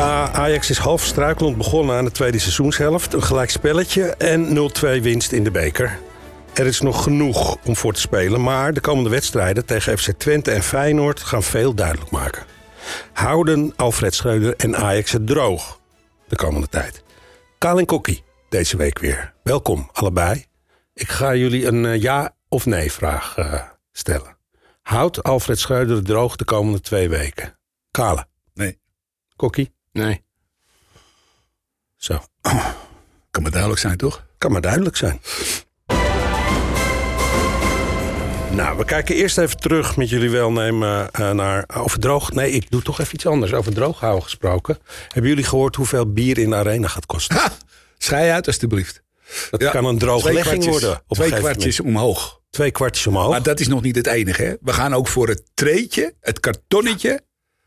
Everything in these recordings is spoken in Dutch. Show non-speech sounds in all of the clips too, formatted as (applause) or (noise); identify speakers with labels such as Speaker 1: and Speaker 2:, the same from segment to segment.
Speaker 1: Ja, Ajax is half struikelend begonnen aan de tweede seizoenshelft. Een gelijk spelletje en 0-2 winst in de beker. Er is nog genoeg om voor te spelen, maar de komende wedstrijden tegen FC Twente en Feyenoord gaan veel duidelijk maken. Houden Alfred Schreuder en Ajax het droog de komende tijd? Kalin Kokkie, deze week weer. Welkom, allebei. Ik ga jullie een uh, ja of nee vraag uh, stellen. Houdt Alfred Schreuder het droog de komende twee weken? Kale?
Speaker 2: Nee.
Speaker 1: Kokkie?
Speaker 3: Nee.
Speaker 1: Zo.
Speaker 2: Kan maar duidelijk zijn, toch?
Speaker 1: Kan maar duidelijk zijn. Nou, we kijken eerst even terug met jullie welnemen uh, naar over droog. Nee, ik doe toch even iets anders. Over droog houden gesproken. Hebben jullie gehoord hoeveel bier in de arena gaat kosten?
Speaker 2: Ha! Schij uit, alstublieft.
Speaker 1: Dat ja, kan een drooglegging worden.
Speaker 2: Op twee kwartjes
Speaker 1: moment.
Speaker 2: omhoog.
Speaker 1: Twee kwartjes omhoog.
Speaker 2: Maar dat is nog niet het enige. Hè? We gaan ook voor het treetje, het kartonnetje,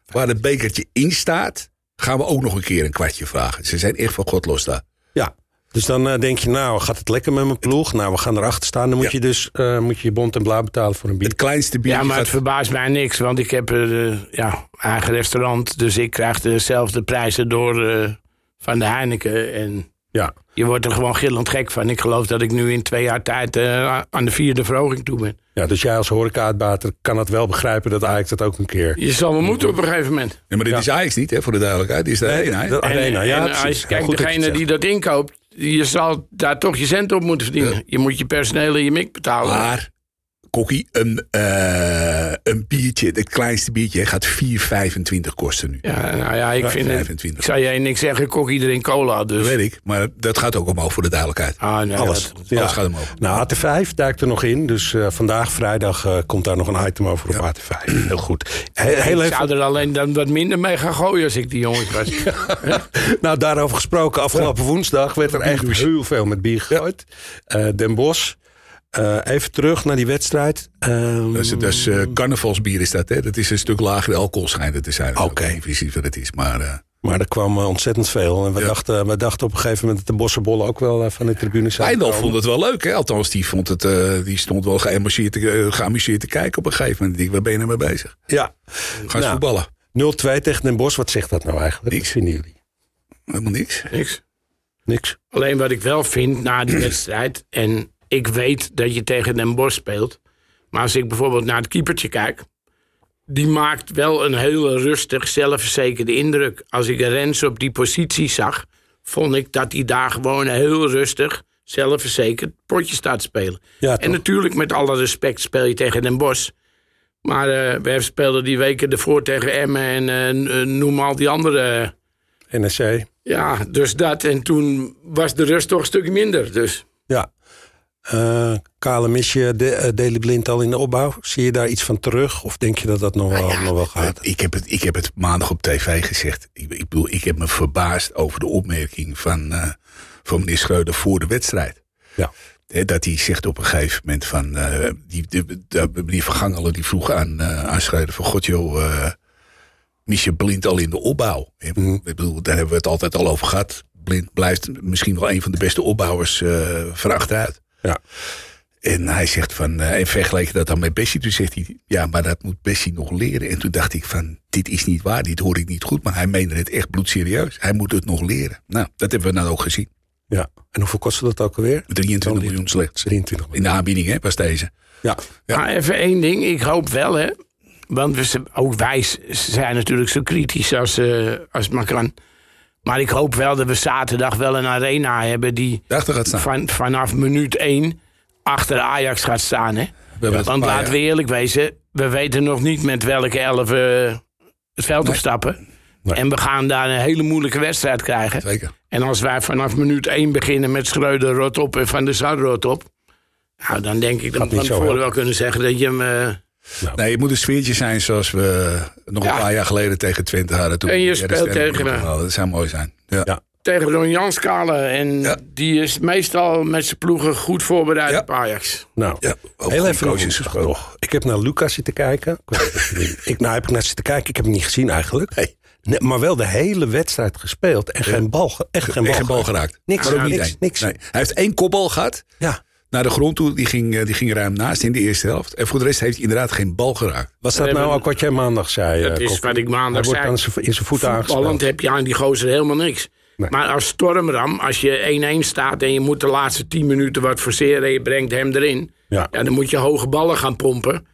Speaker 2: waar het bekertje in staat, gaan we ook nog een keer een kwartje vragen. Ze zijn echt van God los daar.
Speaker 1: Ja, dus dan uh, denk je, nou, gaat het lekker met mijn ploeg? Nou, we gaan erachter staan. Dan moet
Speaker 2: Ja.
Speaker 1: je dus uh, moet je, je bont en blauw betalen voor een bier.
Speaker 2: Het kleinste bier.
Speaker 3: Ja, maar het verbaast mij niks, want ik heb uh, ja, eigen restaurant. Dus ik krijg dezelfde prijzen door uh, van de Heineken. En
Speaker 1: Ja.
Speaker 3: je wordt er gewoon gillend gek van. Ik geloof dat ik nu in twee jaar tijd uh, aan de vierde verhoging toe ben.
Speaker 1: ja, dus jij als horeca-uitbater kan het wel begrijpen dat Ajax dat ook een keer...
Speaker 3: Je zal wel moeten op een gegeven moment.
Speaker 2: Nee, maar dit
Speaker 1: Ja.
Speaker 2: is Ajax niet, hè, voor de duidelijkheid. Dit is de
Speaker 1: Nee,
Speaker 2: arena. hè?
Speaker 1: de arena,
Speaker 3: en,
Speaker 1: ja,
Speaker 3: en
Speaker 1: precies.
Speaker 3: als je
Speaker 1: Heel
Speaker 3: kijkt,
Speaker 1: goed dat je
Speaker 3: degene die dat inkoopt, je zal daar toch je cent op moeten verdienen. Je moet je personeel en je mik betalen.
Speaker 2: Maar, Kokkie, een, uh, een biertje, het kleinste biertje, gaat 4,25 kosten nu.
Speaker 3: Ja, nou ja, ik vind het,
Speaker 2: 25.
Speaker 3: Ik zou jij niks zeggen, kok iedereen cola. Dus.
Speaker 2: Dat weet ik, maar dat gaat ook omhoog voor de duidelijkheid.
Speaker 3: Ah, nee,
Speaker 1: Alles.
Speaker 3: dat-
Speaker 1: Ja.
Speaker 2: Alles gaat omhoog.
Speaker 1: Nou, AT5 duikt er nog in. Dus uh, vandaag, vrijdag, uh, komt daar nog een item over op AT5. Heel goed. He heel
Speaker 3: ik
Speaker 1: even...
Speaker 3: zou er alleen dan wat minder mee gaan gooien als ik die jongens was. (laughs)
Speaker 1: Nou, daarover gesproken. Afgelopen woensdag werd er echt heel veel met bier gegooid. Uh, Den Bosch. Uh, even terug naar die wedstrijd. Um,
Speaker 2: Dat is, dat is uh, carnavalsbier is dat, hè? Dat is een stuk lagere alcohol schijnt het te zijn.
Speaker 1: Oké.
Speaker 2: Okay. Precies wat het is, maar... Uh,
Speaker 1: maar er kwam ontzettend veel. En we,
Speaker 2: Ja.
Speaker 1: dachten, we dachten op een gegeven moment dat de bossenbollen ook wel van de tribune zouden
Speaker 2: Eindel vond het wel leuk, hè? Althans, die, vond het, uh, die stond wel geamuseerd te, geamuseerd te kijken op een gegeven moment. Ik denk, waar ben je nou mee bezig?
Speaker 1: Ja.
Speaker 2: Gaan ze voetballen?
Speaker 1: 0-2 tegen Den Bosch. Wat zegt dat nou eigenlijk?
Speaker 2: Niks.
Speaker 1: Vinden jullie?
Speaker 2: Helemaal niks.
Speaker 3: Niks.
Speaker 1: Niks.
Speaker 3: Alleen wat ik wel vind na die wedstrijd. En ik weet dat je tegen Den Bosch speelt. Maar als ik bijvoorbeeld naar het keepertje kijk. Die maakt wel een heel rustig, zelfverzekerde indruk. Als ik Rens op die positie zag. Vond ik dat hij daar gewoon heel rustig, zelfverzekerd potje staat te spelen.
Speaker 1: Ja,
Speaker 3: en natuurlijk met alle respect speel je tegen Den Bosch. Maar uh, we speelden die weken ervoor tegen Emmen en uh, noem al die andere...
Speaker 1: NSC.
Speaker 3: Ja, dus dat. En toen was de rust toch een stukje minder. Dus.
Speaker 1: Ja. Uh, Kale, mis je de, uh, Blind al in de opbouw? Zie je daar iets van terug? Of denk je dat dat nog wel,
Speaker 2: Nou ja,
Speaker 1: nog wel gaat?
Speaker 2: Ik heb, het, ik heb het maandag op tv gezegd. Ik, ik bedoel, ik heb me verbaasd over de opmerking van, van meneer Schreuder voor de wedstrijd.
Speaker 1: Ja.
Speaker 2: He, dat hij zegt op een gegeven moment van... Die, de, de, meneer Van Gangelen die vroeg aan, aan Schreuder van... God joh, uh, mis je Blind al in de opbouw? Mm. Ik bedoel, daar hebben we het altijd al over gehad. Blind blijft misschien wel een van de beste opbouwers van achteruit.
Speaker 1: Ja.
Speaker 2: En hij zegt van, uh, en vergeleken dat dan met Bessie. Toen zegt hij, ja, maar dat moet Bessie nog leren. En toen dacht ik van, dit is niet waar, dit hoor ik niet goed. Maar hij meende het echt bloedserieus. Hij moet het nog leren. Nou, dat hebben we nou ook gezien.
Speaker 1: Ja, en hoeveel kostte dat ook alweer?
Speaker 2: 23 miljoen slechts.
Speaker 1: 23 miljoen.
Speaker 2: In de aanbieding, hè, was deze.
Speaker 1: Ja.
Speaker 3: ja. Maar even één ding, ik hoop wel, hè. Want we, ook wij zijn natuurlijk zo kritisch als, uh, als het maar kan. Maar ik hoop wel dat we zaterdag wel een arena hebben die
Speaker 2: gaat staan.
Speaker 3: Van, vanaf minuut 1 achter Ajax gaat staan. Hè? Want laten we eerlijk wezen, we weten nog niet met welke elf uh, het veld nee. opstappen. Nee. En we gaan daar een hele moeilijke wedstrijd krijgen.
Speaker 2: Zeker.
Speaker 3: En als wij vanaf minuut 1 beginnen met Schreuder rot op en Van der Sar rot op. Nou, dan denk ik dat we van tevoren wel kunnen zeggen dat je hem... Uh,
Speaker 2: nou. Nee, het moet een sfeertje zijn zoals we nog ja. een paar jaar geleden tegen Twente hadden. Toen
Speaker 3: en je speelt tegen...
Speaker 2: Dat zou mooi zijn. Ja.
Speaker 1: ja.
Speaker 3: Tegen Ron Janskalen. En ja. die is meestal met zijn ploegen goed voorbereid ja. op Ajax.
Speaker 1: Nou, ja, heel even nog, nog. Ik heb naar Lucas zitten kijken. ik, nou heb ik naar zitten kijken. Ik heb hem niet gezien eigenlijk.
Speaker 2: Nee.
Speaker 1: Nee, maar wel de hele wedstrijd gespeeld. En geen bal, echt geen bal,
Speaker 2: geen bal geraakt.
Speaker 1: Niks,
Speaker 2: maar ook niet
Speaker 1: niks, niks.
Speaker 2: Nee. Hij heeft één kopbal gehad.
Speaker 1: Ja.
Speaker 2: Naar de grond toe. Die ging, eh, die ging ruim naast in de eerste helft. En voor de rest heeft hij inderdaad geen bal geraakt.
Speaker 1: Was dat nou ook wat jij maandag zei?
Speaker 3: Dat
Speaker 1: eh,
Speaker 3: is wat ik maandag
Speaker 1: Hij wordt
Speaker 3: zei.
Speaker 1: aan zijn- in zijn voeten aangespeeld.
Speaker 3: heb je aan die gozer helemaal niks.
Speaker 1: Nee.
Speaker 3: Maar als stormram, als je 1-1 staat en je moet de laatste 10 minuten wat forceren en je brengt hem erin.
Speaker 1: Ja.
Speaker 3: Ja, dan moet je hoge ballen gaan pompen.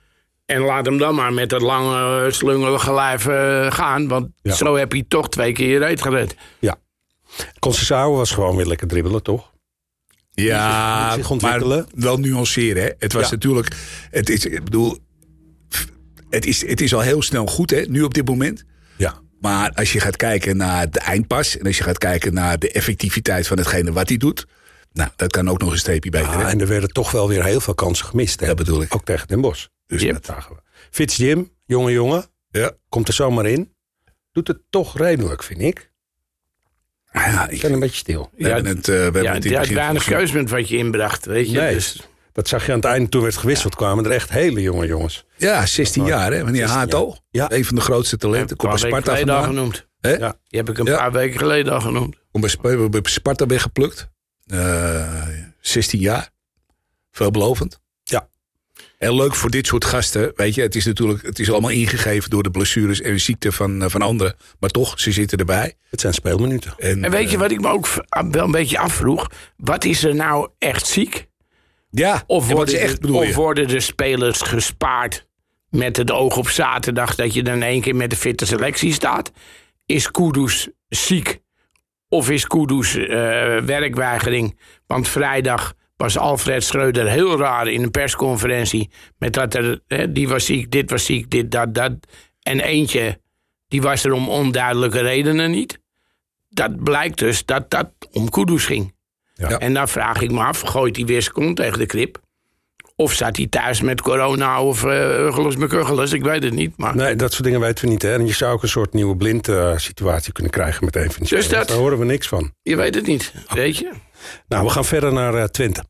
Speaker 3: En laat hem dan maar met dat lange slungelige lijf eh, gaan. Want
Speaker 1: Ja.
Speaker 3: zo heb je toch twee keer je reet gered.
Speaker 1: Ja. Concessao was gewoon weer lekker dribbelen, toch?
Speaker 2: Ja,
Speaker 1: zich ontwikkelen.
Speaker 2: maar wel nuanceren. Hè. Het was
Speaker 1: Ja.
Speaker 2: natuurlijk, het is, ik bedoel, het is, het is al heel snel goed hè, nu op dit moment.
Speaker 1: Ja.
Speaker 2: Maar als je gaat kijken naar de eindpas en als je gaat kijken naar de effectiviteit van hetgene wat hij doet, nou, dat kan ook nog een streepje beter.
Speaker 1: Ah, en er werden toch wel weer heel veel kansen gemist. Hè?
Speaker 2: Dat bedoel ik.
Speaker 1: Ook tegen Den Bosch.
Speaker 2: Dus
Speaker 3: Yep.
Speaker 2: dat-
Speaker 1: Dat zagen we. Fitz Jim, jonge jongen,
Speaker 2: ja.
Speaker 1: komt er zomaar in. Doet het toch redelijk, vind ik.
Speaker 2: Ah, ja,
Speaker 1: Ik ben een beetje stil.
Speaker 2: we hebben het, eh, we hebben
Speaker 3: Ja,
Speaker 2: het
Speaker 3: je
Speaker 2: in
Speaker 3: had
Speaker 2: het begin
Speaker 3: weinig met wat je inbracht, weet je.
Speaker 1: Nee.
Speaker 3: Dus,
Speaker 1: Dat zag je aan het einde toen werd gewisseld. kwamen er echt hele jonge jongens.
Speaker 2: Ja, 16 jaar hè, meneer
Speaker 1: 16
Speaker 2: Hato.
Speaker 1: Ja.
Speaker 2: Een van de grootste talenten. Komt
Speaker 3: paar
Speaker 2: bij
Speaker 3: weken
Speaker 2: Sparta
Speaker 3: geleden al
Speaker 2: vandaan.
Speaker 3: genoemd.
Speaker 2: Hè?
Speaker 1: Ja.
Speaker 3: Die heb ik een
Speaker 2: Ja.
Speaker 3: paar weken geleden al genoemd.
Speaker 2: Kom bij Sp- bij Sparta ben geplukt. Eh 16 jaar. Veelbelovend. En leuk voor dit soort gasten. Weet je, het is natuurlijk het is allemaal ingegeven door de blessures en de ziekte van, eh, van anderen. Maar toch, ze zitten erbij.
Speaker 1: Het zijn speelminuten.
Speaker 2: En,
Speaker 3: En weet je
Speaker 2: eh,
Speaker 3: wat ik me ook v- wel een beetje afvroeg? Wat is er nou echt ziek?
Speaker 2: ja,
Speaker 3: Of worden,
Speaker 2: echt
Speaker 3: de,
Speaker 2: bedoel
Speaker 3: of
Speaker 2: je?
Speaker 3: worden de spelers gespaard met het oog op zaterdag dat je dan in één keer met de fitte selectie staat? Is Kudus ziek? Of is Kudus eh, werkweigering? Want vrijdag was Alfred Schreuder heel raar in een persconferentie. Met dat er, hè, die was ziek, dit was ziek, dit, dat, dat. En eentje, die was er om onduidelijke redenen niet. Dat blijkt dus dat dat om Kudus ging.
Speaker 1: Ja.
Speaker 3: En dan vraag ik me af, gooit hij weer zijn tegen de krip? Of zat hij thuis met corona of uh, Uggelus met Kuggelus? Ik weet het niet. Maar
Speaker 1: Nee, dat soort dingen weten we niet. Hè? En je zou ook een soort nieuwe blind eh, situatie kunnen krijgen met een van die
Speaker 3: Dus dat-
Speaker 1: Daar horen we niks van.
Speaker 3: je weet het niet, weet je?
Speaker 1: Nou, we gaan verder naar eh, Twente.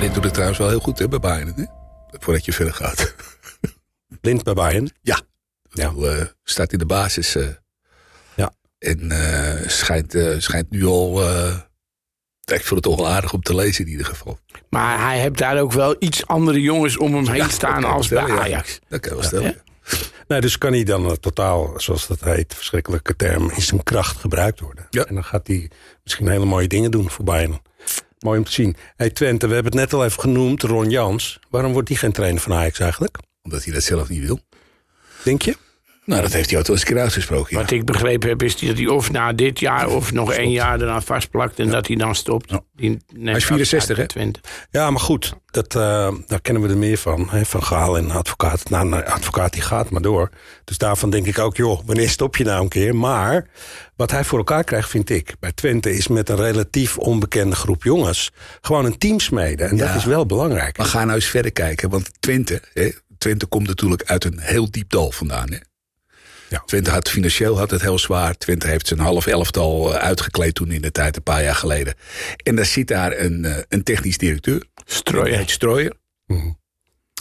Speaker 2: Dit doet het trouwens wel heel goed hè, bij Bayern. Hè? Voordat je verder gaat. (laughs)
Speaker 1: Blind bij Bayern.
Speaker 2: Ja.
Speaker 1: Ja.
Speaker 2: Eh, staat in de basis. eh,
Speaker 1: Ja.
Speaker 2: En eh, schijnt, eh, schijnt nu al... eh, ik vond het toch wel aardig om te lezen in ieder geval.
Speaker 3: Maar hij heeft daar ook wel iets andere jongens om hem heen
Speaker 2: Ja,
Speaker 3: staan als
Speaker 2: wel
Speaker 3: bij
Speaker 2: stellen, ja.
Speaker 3: Ajax.
Speaker 2: Dat kan je wel stellen.
Speaker 1: Nee, dus kan hij dan totaal, zoals dat heet, verschrikkelijke term, in zijn kracht gebruikt worden.
Speaker 2: Ja.
Speaker 1: En dan gaat hij misschien hele mooie dingen doen voor Bayern. Mooi om te zien. Hey Twente, we hebben het net al even genoemd, Ron Jans. Waarom wordt hij geen trainer van Ajax eigenlijk?
Speaker 2: Omdat hij dat zelf niet wil.
Speaker 1: Denk je?
Speaker 2: Nou, dat heeft hij ook wel eens een keer uitgesproken. Ja.
Speaker 3: Wat ik begrepen heb is dat hij of na dit jaar of (laughs) nog één jaar eraan vastplakt en dat hij dan stopt.
Speaker 2: Ja.
Speaker 3: Die
Speaker 2: Hij is 64, hè?
Speaker 3: Twente.
Speaker 1: Ja, maar goed, dat, eh, daar kennen we er meer van. Hè? Van Gaal en advocaat. Nou, een advocaat die gaat maar door. Dus daarvan denk ik ook, joh, wanneer stop je nou een keer? Maar wat hij voor elkaar krijgt, vind ik, bij Twente... is met een relatief onbekende groep jongens... gewoon een team smeden. En dat is wel belangrijk.
Speaker 2: Maar ga nou eens verder kijken. Want Twente, hè, Twente komt natuurlijk uit een heel diep dal vandaan. Hè?
Speaker 1: Ja.
Speaker 2: Twente had financieel had het heel zwaar. Twente heeft zijn half elftal eh, uitgekleed toen in de tijd, een paar jaar geleden. En daar zit daar een, eh, een technisch directeur. Die
Speaker 3: Strooien.
Speaker 2: heet Strooier.
Speaker 1: Mhm.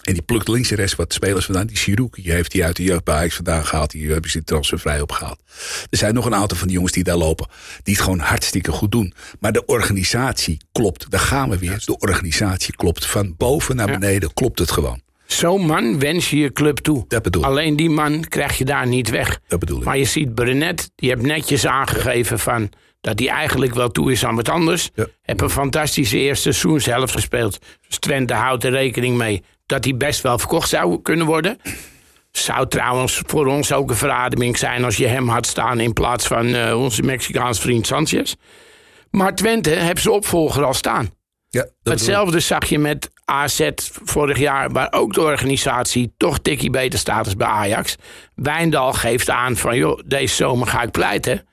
Speaker 2: En die plukt links en rechts wat spelers vandaan. Die Sirouk, die heeft hij uit de jeugd bij Ajax vandaan gehaald. Die hebben ze transfervrij opgehaald. Er zijn nog een aantal van die jongens die daar lopen. Die het gewoon hartstikke goed doen. Maar de organisatie klopt. Daar gaan we weer. De organisatie klopt. Van boven naar
Speaker 3: Ja.
Speaker 2: beneden klopt het gewoon.
Speaker 3: Zo'n man wens je je club toe.
Speaker 2: Dat bedoel ik.
Speaker 3: Alleen die man krijg je daar niet weg.
Speaker 2: Dat bedoel ik.
Speaker 3: Maar je ziet Brenet, die heeft netjes aangegeven van dat hij eigenlijk wel toe is aan wat anders.
Speaker 2: Ja.
Speaker 3: Heb een fantastische eerste seizoenshelft gespeeld. Dus Twente houdt er rekening mee dat hij best wel verkocht zou kunnen worden. Zou trouwens voor ons ook een verademing zijn als je hem had staan in plaats van eh, onze Mexicaanse vriend Sanchez. Maar Twente heeft zijn opvolger al staan.
Speaker 2: ja, dat.
Speaker 3: Hetzelfde zag je met AZ vorig jaar, waar ook de organisatie toch tikkie beter staat als bij Ajax. Wijndal geeft aan van, joh, deze zomer ga ik pleiten.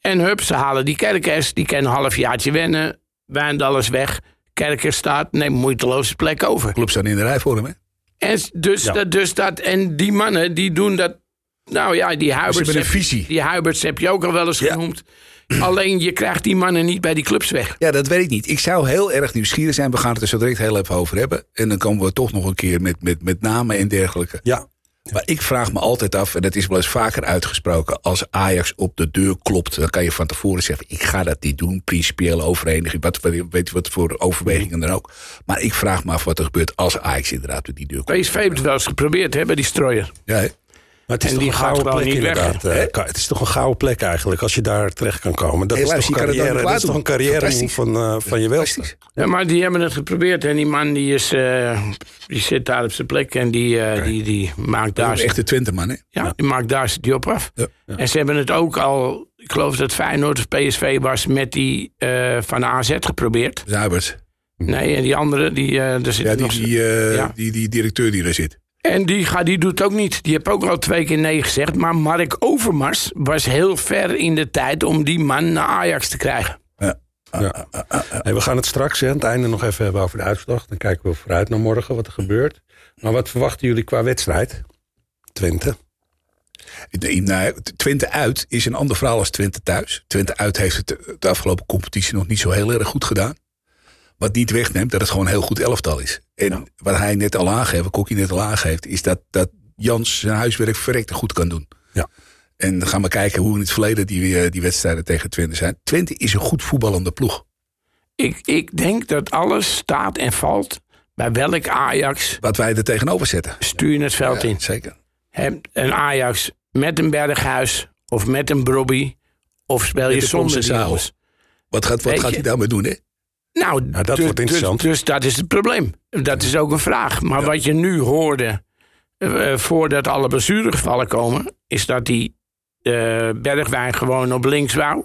Speaker 3: En hup, ze halen die Kerkers, die kan een halfjaartje wennen. Wijndal is weg, Kerkers staat, neemt moeiteloos de plek over.
Speaker 2: Club staan in de rij voor hem, hè?
Speaker 3: En, dus,
Speaker 1: Ja.
Speaker 3: dat, dus dat, en die mannen, die doen dat... Nou ja, die Huiberts,
Speaker 2: een visie.
Speaker 3: die Huiberts heb je ook al wel eens
Speaker 2: Ja.
Speaker 3: genoemd. Alleen je krijgt die mannen niet bij die clubs weg.
Speaker 2: Ja, dat weet ik niet. Ik zou heel erg nieuwsgierig zijn. We gaan het er zo direct heel even over hebben. En dan komen we toch nog een keer met, met, met namen en dergelijke.
Speaker 1: Ja,
Speaker 2: Maar ik vraag me altijd af, en dat is wel eens vaker uitgesproken... als Ajax op de deur klopt, dan kan je van tevoren zeggen... ik ga dat niet doen, principiële overeeniging... Wat, weet je wat voor overwegingen dan ook. Maar ik vraag me af wat er gebeurt als Ajax inderdaad op die deur klopt.
Speaker 3: PSV heeft het wel eens geprobeerd, hè, bij die strooier.
Speaker 2: Ja, hè?
Speaker 1: Maar het is
Speaker 3: En
Speaker 1: toch
Speaker 3: die
Speaker 1: een
Speaker 3: gaat
Speaker 1: gouden plek
Speaker 3: niet weg,
Speaker 1: inderdaad.
Speaker 2: hè?
Speaker 1: eh, het is toch een gouden plek eigenlijk als je daar terecht kan komen. Dat is toch een carrière, dat is toch een carrière van, eh, van je welste.
Speaker 3: Ja, maar die hebben het geprobeerd en die man die, is, eh, die zit daar op zijn plek en die, die, die maakt daar
Speaker 2: is echt de Twente man, hè?
Speaker 3: Ja, die maakt daar die op af.
Speaker 2: Ja.
Speaker 3: En ze hebben het ook al, ik geloof dat Feyenoord of PSV was, met die eh, van de AZ geprobeerd.
Speaker 2: Zuibers.
Speaker 3: Nee, en die andere, die, eh daar zit
Speaker 2: Ja, die,
Speaker 3: nog...
Speaker 2: die, eh,
Speaker 3: Ja.
Speaker 2: die, die directeur die er zit.
Speaker 3: En die, gaat, die doet het ook niet. Die heeft ook al twee keer nee gezegd. Maar Mark Overmars was heel ver in de tijd om die man naar Ajax te krijgen.
Speaker 2: Ja.
Speaker 1: Ja. Hey, we gaan het straks hè, aan het einde nog even hebben over de uitslag. Dan kijken we vooruit naar morgen wat er gebeurt. Maar wat verwachten jullie qua wedstrijd? Twente.
Speaker 2: Nee, nou, Twente uit is een ander verhaal als Twente thuis. Twente uit heeft het de afgelopen competitie nog niet zo heel erg goed gedaan. Wat niet wegneemt dat het gewoon een heel goed elftal is. En wat hij net al aangeeft, wat Kokkie net al aangeeft, is dat, dat Jans zijn huiswerk verrekte goed kan doen.
Speaker 1: Ja.
Speaker 2: En dan gaan we kijken hoe in het verleden die, eh, die wedstrijden tegen Twente zijn. Twente is een goed voetballende ploeg.
Speaker 3: Ik, ik denk dat alles staat en valt bij welk Ajax
Speaker 2: Wat wij er tegenover zetten.
Speaker 3: stuur je het veld
Speaker 2: Ja,
Speaker 3: in.
Speaker 2: zeker.
Speaker 3: Een Ajax met een Berghuis of met een Brobby of speel je
Speaker 2: Met
Speaker 3: zonder.
Speaker 2: Wat gaat, wat
Speaker 3: Weet
Speaker 2: gaat
Speaker 3: je?
Speaker 2: hij daarmee doen, hè?
Speaker 3: Nou,
Speaker 1: dat
Speaker 3: dus,
Speaker 1: wordt interessant.
Speaker 3: Dus, dus dat is het probleem. Dat is ook een vraag. Maar wat je nu hoorde, eh, voordat alle blessuregevallen komen, is dat die eh, Bergwijn gewoon op links wou,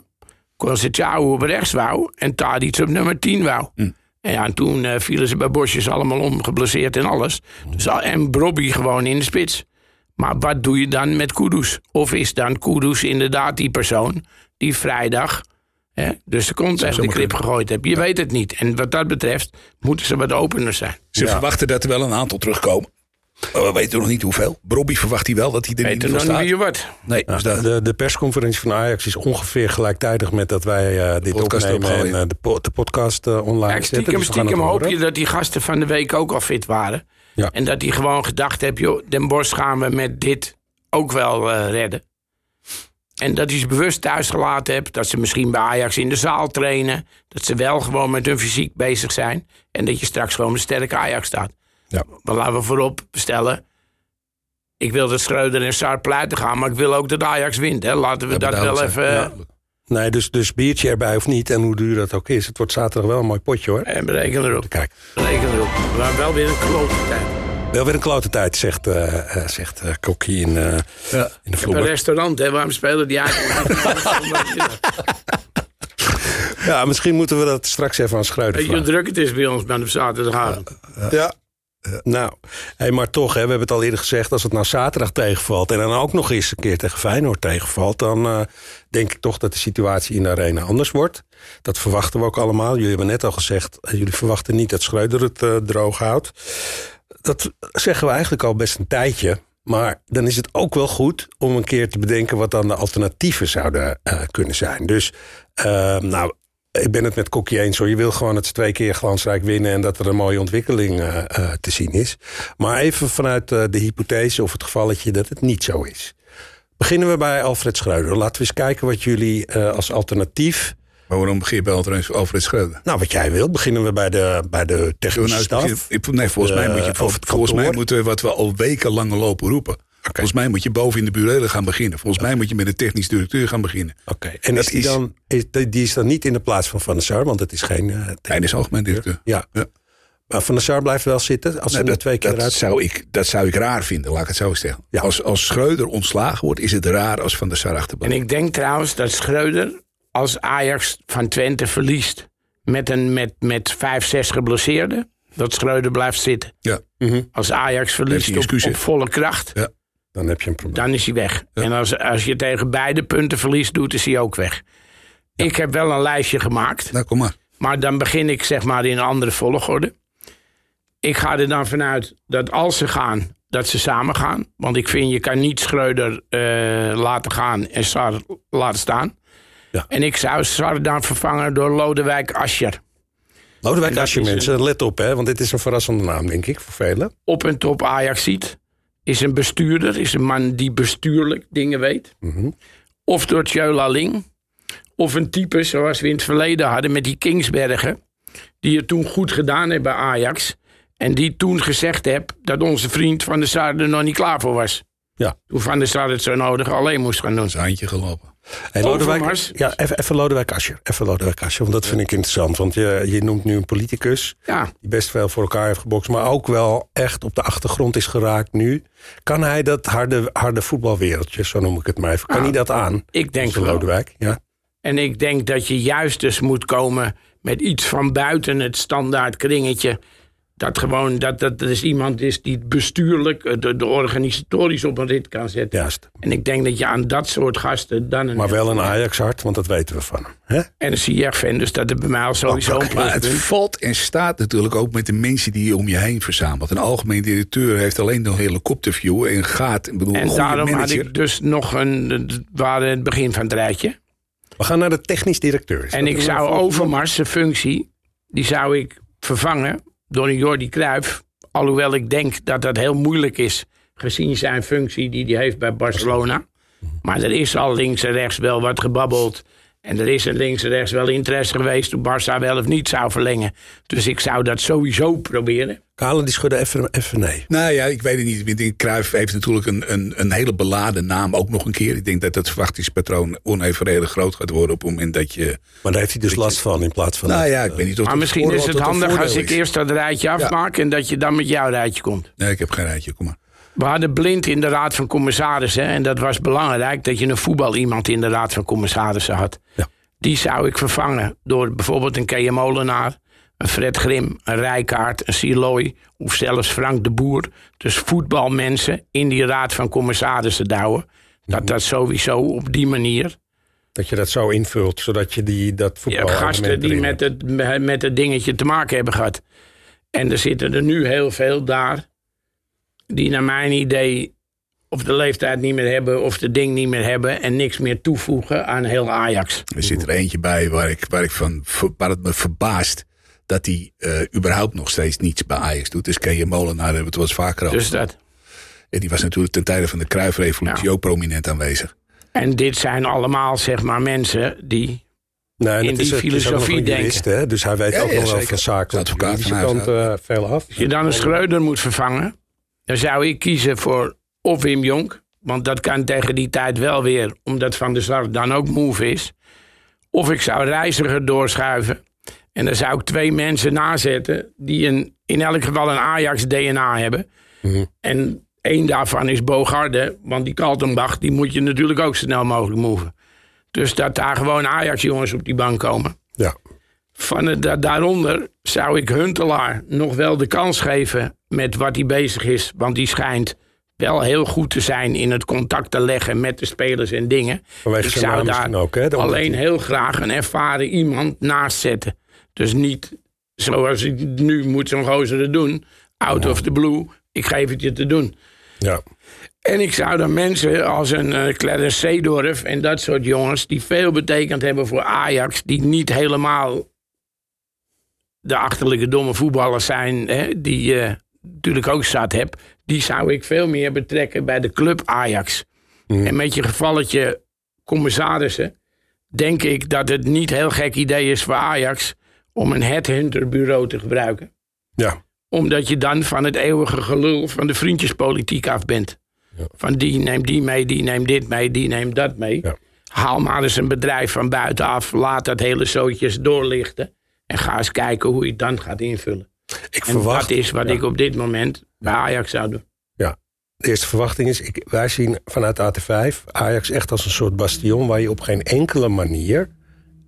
Speaker 3: Conceição op rechts wou en Tadic op nummer 10 wou.
Speaker 2: Hm.
Speaker 3: En ja, en toen eh, vielen ze bij Bosjes allemaal om, geblesseerd en alles. Dus, al- en Brobby gewoon in de spits. Maar wat doe je dan met Kudus? Of is dan Kudus inderdaad die persoon die vrijdag dus de kont tegen de krip gegooid heeft? Je weet het niet. En wat dat betreft moeten ze wat opener zijn.
Speaker 2: Ze
Speaker 1: Ja.
Speaker 2: verwachten dat er wel een aantal terugkomen. Maar we weten nog niet hoeveel. Brobby verwacht hij wel dat hij er
Speaker 3: Weet
Speaker 2: niet
Speaker 3: er
Speaker 2: voor
Speaker 3: niet
Speaker 2: staat.
Speaker 3: wie je wordt.
Speaker 2: Nee, dus dat,
Speaker 1: De, de persconferentie van Ajax is ongeveer gelijktijdig met dat wij eh, dit
Speaker 2: podcast
Speaker 1: opnemen en eh, de, po- de podcast eh, online zetten.
Speaker 3: stiekem,
Speaker 1: Dus we gaan
Speaker 3: stiekem hoop je dat die gasten van de week ook al fit waren.
Speaker 1: Ja.
Speaker 3: En dat die gewoon gedacht hebben, joh, Den Bosch gaan we met dit ook wel eh, redden. En dat hij ze bewust thuis gelaten hebt. Dat ze misschien bij Ajax in de zaal trainen. Dat ze wel gewoon met hun fysiek bezig zijn. En dat je straks gewoon een sterke Ajax staat.
Speaker 1: Ja.
Speaker 3: Maar laten we voorop stellen. Ik wil dat Schreuder en Saar pleiten gaan. Maar ik wil ook dat Ajax wint. Hè. Laten we
Speaker 2: Ja,
Speaker 3: dat wel even... eh,
Speaker 2: Ja.
Speaker 1: Nee, dus, dus biertje erbij of niet. En hoe duur dat ook is. Het wordt zaterdag wel een mooi potje hoor.
Speaker 3: En bereken erop.
Speaker 1: Kijk,
Speaker 3: Bereken erop. Maar wel weer een klote tijd.
Speaker 1: Wel weer een klote tijd, zegt, eh eh, zegt eh, Kokkie in, eh,
Speaker 2: Ja.
Speaker 1: in de
Speaker 3: heb een
Speaker 1: vloer.
Speaker 3: restaurant, hè? Waarom spelen die uit? (laughs)
Speaker 1: Ja, misschien moeten we dat straks even aan Schreuder
Speaker 3: Weet je hoe druk het is bij ons bij de zaterdagavond?
Speaker 1: Ja. Nou, hey, maar toch, hè, we hebben het al eerder gezegd... als het nou zaterdag tegenvalt... en dan ook nog eens een keer tegen Feyenoord tegenvalt... dan eh, denk ik toch dat de situatie in de arena anders wordt. Dat verwachten we ook allemaal. Jullie hebben net al gezegd... jullie verwachten niet dat Schreuder het eh, droog houdt. Dat zeggen we eigenlijk al best een tijdje... Maar dan is het ook wel goed om een keer te bedenken... wat dan de alternatieven zouden eh, kunnen zijn. Dus, eh, nou, ik ben het met Kokkie eens hoor. Je wil gewoon dat ze twee keer glansrijk winnen... en dat er een mooie ontwikkeling eh, te zien is. Maar even vanuit de hypothese of het gevalletje dat het niet zo is. Beginnen we bij Alfred Schreuder. Laten we eens kijken wat jullie als alternatief...
Speaker 2: Maar waarom begin je bij Alfred Alfred Schreuder?
Speaker 1: Nou, wat jij wilt. Beginnen we bij de, bij de technische
Speaker 2: Nou,
Speaker 1: staf.
Speaker 2: ik- nee, volgens mij moet je
Speaker 1: het
Speaker 2: volgens mij moeten we wat we al wekenlang lopen roepen. Volgens mij moet je boven in de burelen gaan beginnen. Volgens mij moet je met de technisch directeur gaan beginnen.
Speaker 1: Oké, en
Speaker 2: Dat
Speaker 1: is die,
Speaker 2: is-
Speaker 1: dan, is, die is dan niet in de plaats van Van der Sar, want het is geen... eh,
Speaker 2: Hij is algemeen directeur.
Speaker 1: ja.
Speaker 2: Ja.
Speaker 1: Maar Van der Sar blijft wel zitten als
Speaker 2: Nee,
Speaker 1: ze er
Speaker 2: dat,
Speaker 1: twee keer
Speaker 2: dat,
Speaker 1: eruit
Speaker 2: zou ik, dat zou ik raar vinden, laat ik het zo zeggen.
Speaker 1: Ja.
Speaker 2: Als, als Schreuder ontslagen wordt, is het raar als Van der Sar
Speaker 3: En
Speaker 2: achterblijft.
Speaker 3: ik denk trouwens dat Schreuder, als Ajax van Twente verliest... met, een, met, met vijf, zes geblesseerden, dat Schreuder blijft zitten.
Speaker 2: Ja.
Speaker 3: Als Ajax verliest op, volle kracht,
Speaker 2: Ja.
Speaker 1: Dan heb je een probleem.
Speaker 3: dan is hij weg. En als, als je tegen beide punten verlies doet, is hij ook weg. Ik heb wel een lijstje gemaakt.
Speaker 2: Nou, kom maar.
Speaker 3: Maar dan begin ik zeg maar in een andere volgorde. Ik ga er dan vanuit dat als ze gaan, dat ze samen gaan. Want ik vind je kan niet Schreuder eh, laten gaan en Sar laten staan.
Speaker 1: Ja.
Speaker 3: En ik zou Sar dan vervangen door Lodewijk Ascher.
Speaker 1: Lodewijk Asscher,
Speaker 3: een-
Speaker 1: mensen, let op, hè, want dit is een verrassende naam, denk ik, voor velen.
Speaker 3: Op en top Ajax ziet. is een bestuurder, is een man die bestuurlijk dingen weet. Of door Tjöla Ling. Of een type zoals we in het verleden hadden met die Kingsbergen. Die het toen goed gedaan hebben bij Ajax. En die toen gezegd heb dat onze vriend Van der Sar er nog niet klaar voor was.
Speaker 1: Ja.
Speaker 3: Toen Van der Sar het zo nodig alleen moest gaan doen.
Speaker 2: Zijn gelopen.
Speaker 1: Hey, Lodewijk, ja, even, Lodewijk Asscher. Even Lodewijk Asscher, want dat vind ik interessant. Want je, je noemt nu een politicus
Speaker 3: Ja,
Speaker 1: die best veel voor elkaar heeft gebokst... maar ook wel echt op de achtergrond is geraakt nu. Kan hij dat harde, harde voetbalwereldje, zo noem ik het maar even... kan
Speaker 3: Ja,
Speaker 1: hij dat aan?
Speaker 3: ik denk wel.
Speaker 1: Lodewijk, ja.
Speaker 3: En ik denk dat je juist dus moet komen met iets van buiten het standaard kringetje. Dat gewoon, dat, dat er is iemand is die het bestuurlijk, eh, de, de organisatorisch op een rit kan zetten.
Speaker 1: Juist.
Speaker 3: En ik denk dat je aan dat soort gasten dan een...
Speaker 1: Maar wel een Ajax-hart, want dat weten we van hem. Hè?
Speaker 3: En een CR-fan, dus dat is bij mij al sowieso een
Speaker 2: het valt en staat natuurlijk ook met de mensen die je om je heen verzamelt. Een algemeen directeur heeft alleen de helikopterview en gaat. Ik bedoel, een
Speaker 3: En daarom had ik dus nog een... Het waren het begin van het rijtje.
Speaker 1: We gaan naar de technisch directeur.
Speaker 3: En ik
Speaker 1: een
Speaker 3: zou? Overmars, zijn functie, die zou ik vervangen door een Jordi Cruijff. Alhoewel ik denk dat dat heel moeilijk is, gezien zijn functie die hij heeft bij Barcelona. Maar er is al links en rechts wel wat gebabbeld. En er is er links en rechts wel interesse geweest toen Barça wel of niet zou verlengen. Dus ik zou dat sowieso proberen.
Speaker 1: Kale die schudde even, even nee.
Speaker 2: Nou ja, ik weet het niet. Ik denk, Cruijff heeft natuurlijk een, een, een hele beladen naam ook nog een keer. Ik denk dat het verwachtingspatroon onevenredig groot gaat worden op het moment dat je...
Speaker 1: Maar daar heeft hij dus last van in plaats van...
Speaker 2: Nou
Speaker 1: dat,
Speaker 2: ja, ik
Speaker 1: eh,
Speaker 2: weet niet of
Speaker 3: Maar
Speaker 2: dat
Speaker 3: misschien is het handig als ik
Speaker 2: is.
Speaker 3: eerst dat rijtje afmaak en dat je dan met jouw rijtje komt.
Speaker 2: Nee, ik heb geen rijtje, kom maar.
Speaker 3: We hadden blind in de Raad van Commissarissen. En dat was belangrijk dat je een voetbal iemand in de Raad van Commissarissen had.
Speaker 1: Ja.
Speaker 3: Die zou ik vervangen door bijvoorbeeld een Kees Molenaar, een Fred Grim, een Rijkaard, een Siloy of zelfs Frank de Boer. Dus voetbalmensen in die Raad van Commissarissen douwen. Dat dat sowieso op die manier.
Speaker 1: Dat je dat zo invult, zodat je die, dat
Speaker 3: Je
Speaker 1: voetbal
Speaker 3: hebt gasten die met het, met het dingetje te maken hebben gehad. En er zitten er nu heel veel daar. Die naar mijn idee of de leeftijd niet meer hebben. Of de ding niet meer hebben. En niks meer toevoegen aan heel Ajax.
Speaker 2: Er zit er eentje bij waar, ik, waar, ik van, waar het me verbaast dat hij eh, überhaupt nog steeds niets bij Ajax doet. Dus Kees Molenaar hebben we het wel eens vaker over.
Speaker 3: Dus dat.
Speaker 2: En die was natuurlijk ten tijde van de Kruifrevolutie
Speaker 3: Ja.
Speaker 2: ook prominent aanwezig.
Speaker 3: En dit zijn allemaal zeg maar mensen die...
Speaker 1: Nee,
Speaker 3: in die filosofie
Speaker 1: jurist, hè? Dus hij weet
Speaker 2: Ja,
Speaker 1: ook
Speaker 2: ja,
Speaker 1: nog wel
Speaker 2: zeker.
Speaker 1: van zaken.
Speaker 2: Advocaat
Speaker 1: Die
Speaker 2: van
Speaker 1: kant eh, veel af.
Speaker 3: Als je dan een Schreuder moet vervangen... dan zou ik kiezen voor of Wim Jonk. Want dat kan tegen die tijd wel weer. Omdat Van der Sar dan ook move is. Of ik zou Reiziger doorschuiven. En dan zou ik twee mensen nazetten... die een, in elk geval een Ajax-DNA hebben. En één daarvan is Bogarde. Want die Kaltenbach die moet je natuurlijk ook zo snel mogelijk move. Dus dat daar gewoon Ajax-jongens op die bank komen.
Speaker 1: Ja.
Speaker 3: Van het, daaronder zou ik Huntelaar nog wel de kans geven met wat hij bezig is. Want die schijnt wel heel goed te zijn in het contact te leggen met de spelers en dingen.
Speaker 1: Vanwege zijn
Speaker 3: zou daar
Speaker 1: ook, hè?
Speaker 3: Alleen heel graag een ervaren iemand naast zetten. Dus niet zoals ik nu moet zo'n gozer het doen. Out of the blue, ik geef het je te doen.
Speaker 1: Ja.
Speaker 3: En ik zou dan mensen als een eh Clarence Seedorf en dat soort jongens... die veel betekend hebben voor Ajax... die niet helemaal de achterlijke domme voetballers zijn... Hè, die je natuurlijk ook zat heb... die zou ik veel meer betrekken bij de club Ajax. En met je gevalletje commissarissen... denk ik dat het niet heel gek idee is voor Ajax... om een headhunterbureau te gebruiken
Speaker 1: Ja.
Speaker 3: omdat je dan van het eeuwige gelul van de vriendjespolitiek af bent. Van die neemt die mee, die neemt dit mee, die neemt dat mee.
Speaker 1: Ja.
Speaker 3: Haal maar eens een bedrijf van buitenaf. Laat dat hele zootje eens doorlichten. En ga eens kijken hoe je het dan gaat invullen.
Speaker 1: Ik
Speaker 3: En
Speaker 1: verwacht...
Speaker 3: dat is wat
Speaker 1: ja.
Speaker 3: ik op dit moment bij Ajax zou doen.
Speaker 1: Ja. De eerste verwachting is, ik, wij zien vanuit AT5 Ajax echt als een soort bastion waar je op geen enkele manier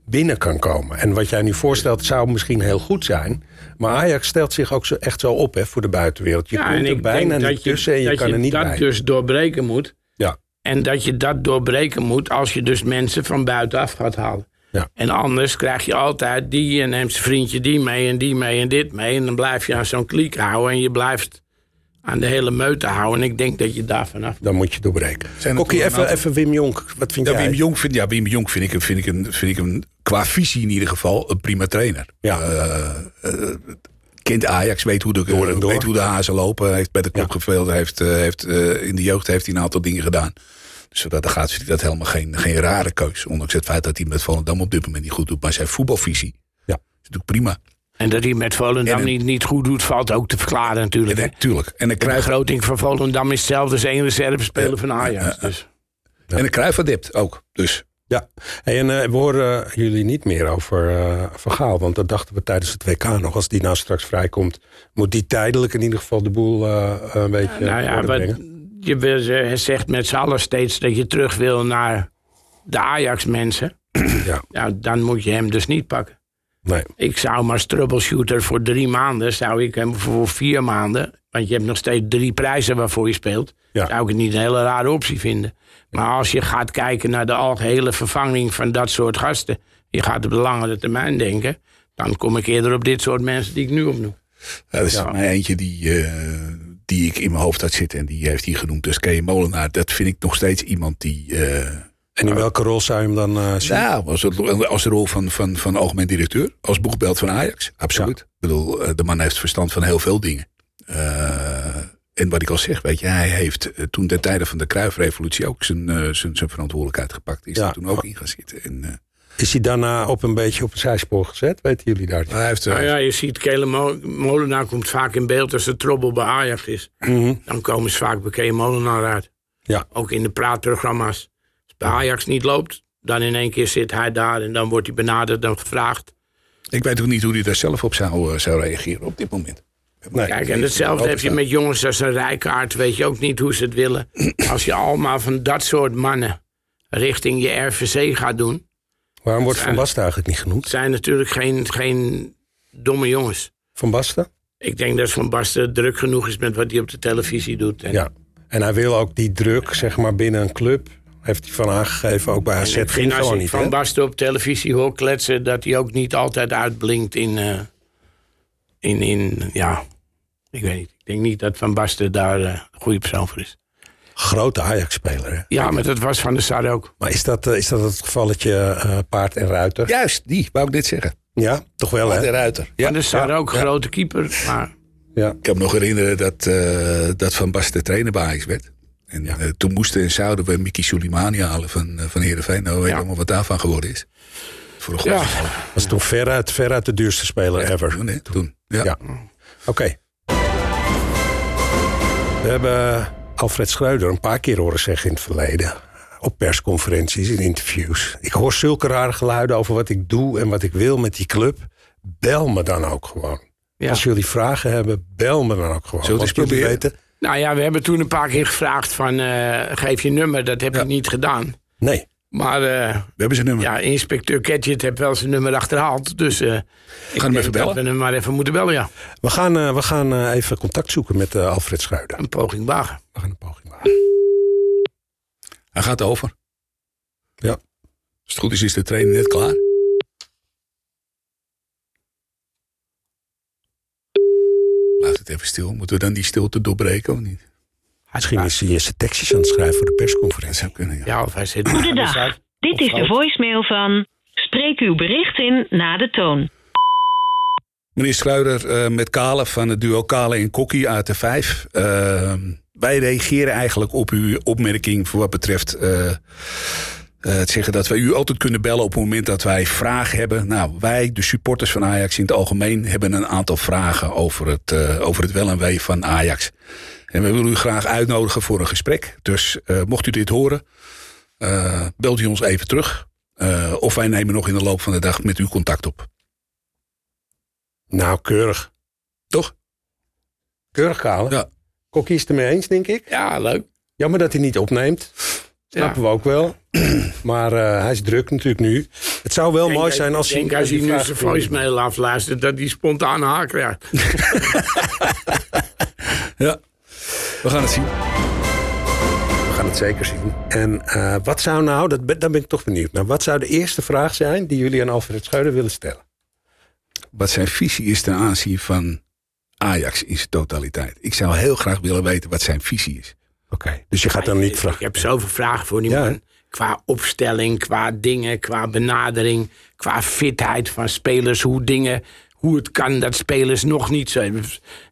Speaker 1: binnen kan komen. En wat jij nu voorstelt zou misschien heel goed zijn. Maar Ajax stelt zich ook zo, echt zo op hè, voor de buitenwereld. Je
Speaker 3: Ja,
Speaker 1: komt er bijna niet tussen en je kan
Speaker 3: je
Speaker 1: er niet
Speaker 3: dat
Speaker 1: bij.
Speaker 3: dus doorbreken moet.
Speaker 1: Ja.
Speaker 3: En dat je dat doorbreken moet als je dus mensen van buitenaf gaat halen.
Speaker 1: Ja.
Speaker 3: En anders krijg je altijd die en neemt zijn vriendje die mee en die mee en dit mee. En dan blijf je aan zo'n kliek houden en je blijft aan de hele meute houden. En ik denk dat je daar vanaf
Speaker 1: Dan moet je doorbreken.
Speaker 2: Een
Speaker 1: even, even Wim Jonk. Wat vind
Speaker 2: Ja,
Speaker 1: jij?
Speaker 2: Wim Jong vind, ja, Wim Jong vind ik, een- vind, ik een, vind ik een, qua visie in ieder geval, een prima trainer.
Speaker 1: Ja.
Speaker 2: Eh, eh, kent Ajax, weet hoe de,
Speaker 1: Door en door.
Speaker 2: Weet hoe de hazen lopen. Heeft bij de club
Speaker 1: Ja.
Speaker 2: gespeeld. Heeft, eh, heeft, eh, in de jeugd heeft hij een aantal dingen gedaan. Dus dat, dat gaat vind ik dat helemaal geen, geen rare keus. Ondanks het feit dat hij met Volendam op dit moment niet goed doet. Maar zijn voetbalvisie
Speaker 1: Ja.
Speaker 2: is natuurlijk prima.
Speaker 3: En dat hij met Volendam
Speaker 2: En
Speaker 3: niet, niet goed doet, valt ook te verklaren natuurlijk.
Speaker 2: En, eh, tuurlijk. En een
Speaker 3: De
Speaker 2: Cruijff,
Speaker 3: begroting van Volendam is hetzelfde als één reservespeler van Ajax. Dus.
Speaker 2: en een Cruijff adept ook. Dus
Speaker 1: Ja, hey, en eh, we horen jullie niet meer over eh Van Gaal. Want dat dachten we tijdens het WK nog. Als die nou straks vrijkomt, moet die tijdelijk in ieder geval de boel eh, een beetje
Speaker 3: Nou ja, wat. Je zegt met z'n allen steeds dat je terug wil naar de Ajax-mensen.
Speaker 1: Ja.
Speaker 3: Ja, dan moet je hem dus niet pakken.
Speaker 1: Nee.
Speaker 3: Ik zou maar als troubleshooter voor drie maanden, zou ik hem voor vier maanden, want je hebt nog steeds drie prijzen waarvoor je speelt,
Speaker 1: Ja.
Speaker 3: zou ik het niet een hele rare optie vinden. Maar als je gaat kijken naar de algehele vervanging van dat soort gasten, je gaat op de langere termijn denken, dan kom ik eerder op dit soort mensen die ik nu opnoem.
Speaker 2: Ja, dat is
Speaker 3: Ja.
Speaker 2: maar eentje die, eh, die ik in mijn hoofd had zitten. En die heeft hij genoemd. Dus Kay Molenaar, dat vind ik nog steeds iemand die... eh,
Speaker 1: En in welke rol zou je hem dan eh, zien?
Speaker 2: nou, als, het, als de rol van, van, van algemeen directeur. Als boegbeeld van Ajax. Absoluut. Ik bedoel, eh, de man heeft verstand van heel veel dingen. Eh, en wat ik al zeg, weet je, hij heeft eh, toen ten tijde van de Kruifrevolutie ook zijn, eh, zijn, zijn verantwoordelijkheid gepakt. Is
Speaker 1: Ja.
Speaker 2: er toen ook in gaan zitten. En, eh,
Speaker 1: Is hij daarna op een beetje op een zijspoor gezet? Weten jullie daar?
Speaker 2: hij heeft, eh,
Speaker 3: Nou ja, je ziet, Kele Mo- Molenaar komt vaak in beeld als er trobbel bij Ajax is.
Speaker 1: Mhm.
Speaker 3: Dan komen ze vaak bij Kele Molenaar uit.
Speaker 1: Ja.
Speaker 3: Ook in de praatprogramma's. Als het bij Ajax niet loopt, dan in één keer zit hij daar en dan wordt hij benaderd en gevraagd.
Speaker 2: ik weet ook niet hoe hij daar zelf op zou, eh, zou reageren op dit moment.
Speaker 1: Nee.
Speaker 3: Kijk, en hetzelfde heb je met jongens als een Rijkaard. Weet je ook niet hoe ze het willen. (clears throat) Als je allemaal van dat soort mannen richting je RVC gaat doen.
Speaker 1: Waarom wordt Van Basten eigenlijk niet genoemd?
Speaker 3: Het zijn natuurlijk geen, geen domme jongens.
Speaker 1: Van Basten?
Speaker 3: Ik denk dat Van Basten druk genoeg is met wat hij op de televisie doet. En
Speaker 1: Ja. En hij wil ook die druk, zeg maar, binnen een club. Heeft hij van aangegeven, ook bij AZ. Ging
Speaker 3: vind als
Speaker 1: gewoon
Speaker 3: ik
Speaker 1: niet,
Speaker 3: Van? Basten op televisie hoor kletsen... dat hij ook niet altijd uitblinkt in... eh, in, in ja, ik weet niet. Ik denk niet dat Van Basten daar eh, een goede persoon voor is.
Speaker 1: Grote Ajax-speler?
Speaker 3: Ja, maar dat was Van der Sar ook.
Speaker 1: Maar is dat, eh, is dat het gevalletje eh, paard en ruiter?
Speaker 2: Juist, die, wou ik dit zeggen.
Speaker 1: Ja, toch wel,
Speaker 2: De
Speaker 1: hè?
Speaker 2: Ruiter.
Speaker 3: Van der Sar
Speaker 1: ja,
Speaker 3: ook,
Speaker 1: ja.
Speaker 3: grote keeper. Maar
Speaker 1: Ja.
Speaker 2: Ik kan me nog herinneren dat, eh, dat Van Basten trainer bij Ajax werd. En eh, toen moesten en zouden we Mickey Solimani halen van, uh, van Heerenveen. Nou, weet je
Speaker 3: Ja.
Speaker 2: allemaal wat daarvan geworden is. Voor een
Speaker 3: Ja.
Speaker 2: goede
Speaker 1: Was toen veruit, veruit de duurste speler ever.
Speaker 2: Toen, hè, toen. Ja.
Speaker 1: Ja. Oké. We hebben Alfred Schreuder een paar keer horen zeggen in het verleden. Op persconferenties, in interviews. Ik hoor zulke rare geluiden over wat ik doe en wat ik wil met die club. Bel me dan ook gewoon.
Speaker 3: Ja.
Speaker 1: Als jullie vragen hebben, bel me dan ook gewoon.
Speaker 2: Zullen we
Speaker 1: jullie
Speaker 2: proberen?
Speaker 1: weten.
Speaker 3: nou ja, we hebben toen een paar keer gevraagd van... eh, geef je nummer, dat heb
Speaker 2: Ja.
Speaker 3: je niet gedaan.
Speaker 1: Nee.
Speaker 3: Maar eh,
Speaker 2: We hebben zijn nummer.
Speaker 3: ja, inspecteur Gadget heeft wel zijn nummer achterhaald. Dus eh ik
Speaker 2: hem
Speaker 3: denk
Speaker 2: even bellen.
Speaker 3: we hem maar even moeten bellen, ja.
Speaker 1: We gaan, eh, we gaan even contact zoeken met Alfred Schreuder.
Speaker 3: Een poging wagen.
Speaker 1: We gaan een poging maken.
Speaker 2: Hij gaat over.
Speaker 1: Ja.
Speaker 2: Als het goed is, is de trainer net klaar. Laat het even stil. Moeten we dan die stilte doorbreken of niet?
Speaker 1: Misschien is hij zijn tekstjes aan het schrijven voor de
Speaker 2: Dat
Speaker 1: persconferentie.
Speaker 2: zou kunnen, ja.
Speaker 3: Ja, of hij zit...
Speaker 4: Goedendag. Dit is de voicemail van. Spreek uw bericht in na de toon.
Speaker 2: Meneer Schruider, eh, met Kale van het duo Kale en Kokkie uit de 5. wij reageren eigenlijk op uw opmerking voor wat betreft eh, eh, het zeggen dat wij u altijd kunnen bellen op het moment dat wij vragen hebben. Nou, wij, de supporters van Ajax in het algemeen, hebben een aantal vragen over het, eh, over het wel en wee van Ajax. En we willen u graag uitnodigen voor een gesprek. Dus eh, mocht u dit horen, eh, belt u ons even terug. Eh, of wij nemen nog in de loop van de dag met u contact op.
Speaker 1: Nou, keurig.
Speaker 2: Toch?
Speaker 1: Keurig, Kale.
Speaker 2: Ja.
Speaker 1: Kokkie is het ermee eens, denk ik.
Speaker 3: Ja, leuk.
Speaker 1: Jammer dat hij niet opneemt. Snappen we ook wel. (clears throat) Maar eh, hij is druk natuurlijk nu. Het zou wel mooi zijn als
Speaker 3: ik denk
Speaker 1: hij...
Speaker 3: als hij nu zijn voicemail afluistert... dat hij spontaan haak krijgt. (laughs)
Speaker 2: Ja, we gaan het zien.
Speaker 1: We gaan het zeker zien. En eh, wat zou nou, dat ben, daar ben ik toch benieuwd naar. Wat zou de eerste vraag zijn die jullie aan Alfred Schreuder willen stellen?
Speaker 2: Wat zijn visie is ten aanzien van Ajax in zijn totaliteit. Ik zou heel graag willen weten wat zijn visie is.
Speaker 1: Oké, dus je gaat dan niet
Speaker 3: Ik
Speaker 1: vragen.
Speaker 3: heb zoveel vragen voor die
Speaker 1: Ja,
Speaker 3: man. Qua opstelling, qua dingen, qua benadering, qua fitheid van spelers. Hoe dingen, hoe het kan dat spelers nog niet zijn.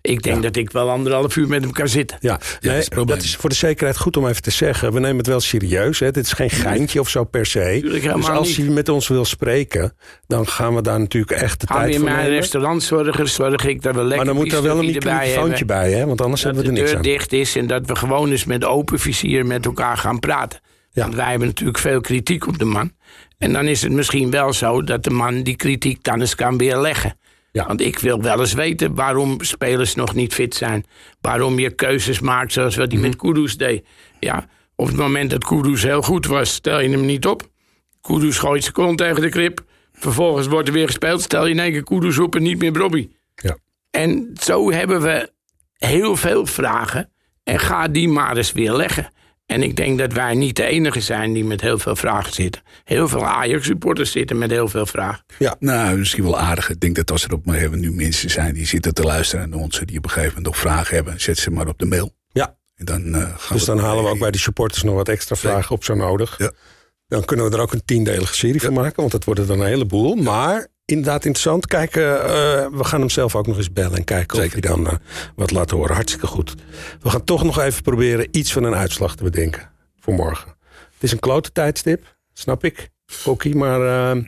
Speaker 3: Ik denk dat ik wel anderhalf uur met hem kan zitten.
Speaker 1: Ja, nee,
Speaker 2: is probleem.
Speaker 1: dat is voor de zekerheid goed om even te zeggen. We nemen het wel serieus. Hè. Dit is geen geintje of zo per se. Dus als
Speaker 3: niet.
Speaker 1: hij met ons wil spreken, dan gaan we daar natuurlijk echt de
Speaker 3: Gaan we
Speaker 1: tijd
Speaker 3: in
Speaker 1: voor
Speaker 3: mijn
Speaker 1: nemen.
Speaker 3: restaurant zorgen, zorg ik dat we lekker
Speaker 1: Maar dan moet er wel een microfoontje bij, hè? want anders
Speaker 3: Dat
Speaker 1: hebben we
Speaker 3: de
Speaker 1: er niks
Speaker 3: deur
Speaker 1: aan.
Speaker 3: dicht is en dat we gewoon eens met open vizier met elkaar gaan praten.
Speaker 1: Ja.
Speaker 3: Want wij hebben natuurlijk veel kritiek op de man. En dan is het misschien wel zo dat de man die kritiek dan eens kan weerleggen.
Speaker 1: Ja.
Speaker 3: Want ik wil wel eens weten waarom spelers nog niet fit zijn. Waarom je keuzes maakt zoals wat hij
Speaker 1: Mhm.
Speaker 3: met Kudus deed. Ja, op het moment dat Kudus heel goed was, stel je hem niet op. Kudus gooit zijn kont tegen de krip. Vervolgens wordt er weer gespeeld. Stel je in één keer Kudus op en niet meer Bobby.
Speaker 1: Ja.
Speaker 3: En zo hebben we heel veel vragen. En ga die maar eens weer leggen. En ik denk dat wij niet de enige zijn die met heel veel vragen zitten. Heel veel Ajax-supporters zitten met heel veel vragen.
Speaker 2: Nou, misschien wel aardig. Ik denk dat als er op maar hebben nu mensen zijn die zitten te luisteren naar ons, die op een gegeven moment nog vragen hebben, zet ze maar op de mail.
Speaker 1: Ja,
Speaker 2: En dan, eh, gaan
Speaker 1: dus dan halen we ook bij de supporters nog wat extra vragen op zo nodig.
Speaker 2: Ja.
Speaker 1: Dan kunnen we er ook een tiendelige serie van maken, want dat worden dan een heleboel. Maar inderdaad interessant. Kijken, eh, we gaan hem zelf ook nog eens bellen en kijken of
Speaker 2: Zeker.
Speaker 1: hij dan eh, wat laat horen. Hartstikke goed. We gaan toch nog even proberen iets van een uitslag te bedenken voor morgen. Het is een klote tijdstip, snap ik, Kokkie. Maar eh,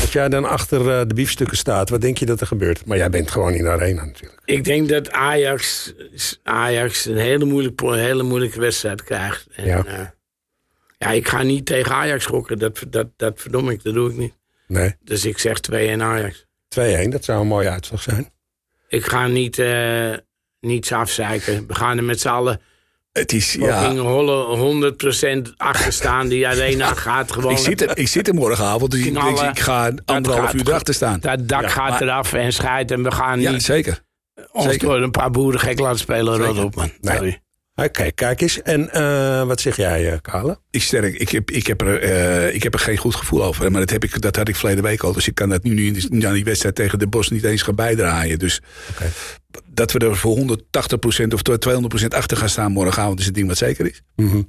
Speaker 1: als jij dan achter de biefstukken staat, wat denk je dat er gebeurt? Maar jij bent gewoon in de arena natuurlijk.
Speaker 3: Ik denk dat Ajax, Ajax een hele moeilijke, een hele moeilijke wedstrijd krijgt. En,
Speaker 1: Ja.
Speaker 3: ja. ja, ik ga niet tegen Ajax gokken. Dat, dat, dat verdom ik, dat doe ik niet.
Speaker 1: Nee,
Speaker 3: Dus ik zeg 2-1 Ajax.
Speaker 1: 2-1, dat zou een mooie uitslag zijn.
Speaker 3: Ik ga niet, eh, niets afzeiken. We gaan er met z'n allen
Speaker 2: Het is, ja.
Speaker 3: holle 100% achter staan. Die arena (laughs) gaat gewoon...
Speaker 2: Ik zit, er, ik zit er morgenavond, dus ik,
Speaker 3: Knallen.
Speaker 2: ik ga anderhalf
Speaker 3: gaat
Speaker 2: uur erachter staan.
Speaker 3: Dat dak gaat
Speaker 2: maar-
Speaker 3: eraf en scheidt. En we gaan
Speaker 2: Ja,
Speaker 3: niet
Speaker 2: zeker.
Speaker 3: ons
Speaker 2: zeker.
Speaker 3: door een paar boeren gek laten spelen.
Speaker 2: Zeker.
Speaker 3: Rot op, man.
Speaker 1: Nee.
Speaker 3: Sorry.
Speaker 1: Oké, kijk eens. En eh, wat zeg jij, Kale?
Speaker 2: Ik, sterk, ik, heb, ik, heb er, eh, ik heb er geen goed gevoel over. Maar dat, heb ik, dat had ik verleden week al. Dus ik kan dat nu, nu in- aan die wedstrijd tegen de Bos niet eens gaan bijdraaien. Dus dat we er voor 180% of 200% achter gaan staan morgenavond is het ding wat zeker is.
Speaker 1: Mhm.